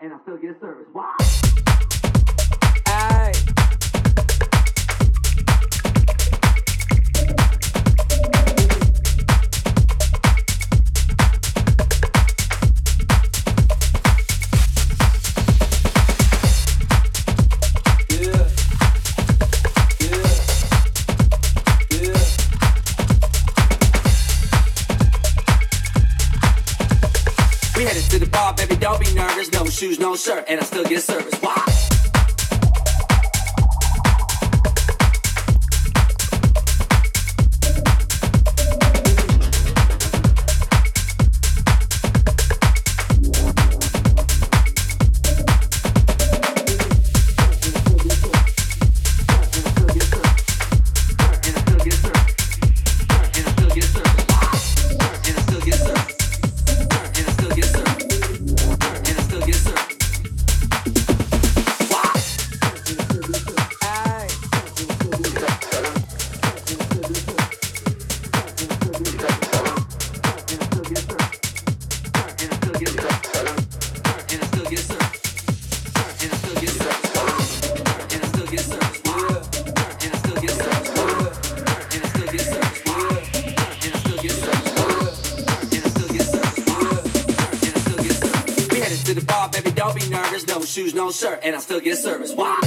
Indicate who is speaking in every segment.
Speaker 1: and I still get a service. Wow.
Speaker 2: Ay.
Speaker 1: We headed to the bar, baby, don't be nervous. No shoes, no shirt, and I still get service. Wow. Headed to the bar, baby, don't be nervous. No shoes, no shirt, and I still get service. Wow.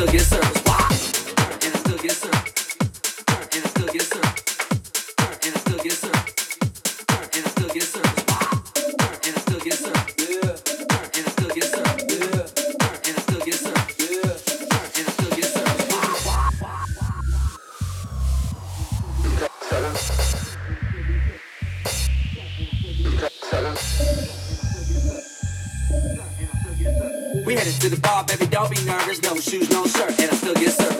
Speaker 1: Still get service. We headed to the bar, baby, don't be nervous. No shoes, no shirt, and I still get service. Wow.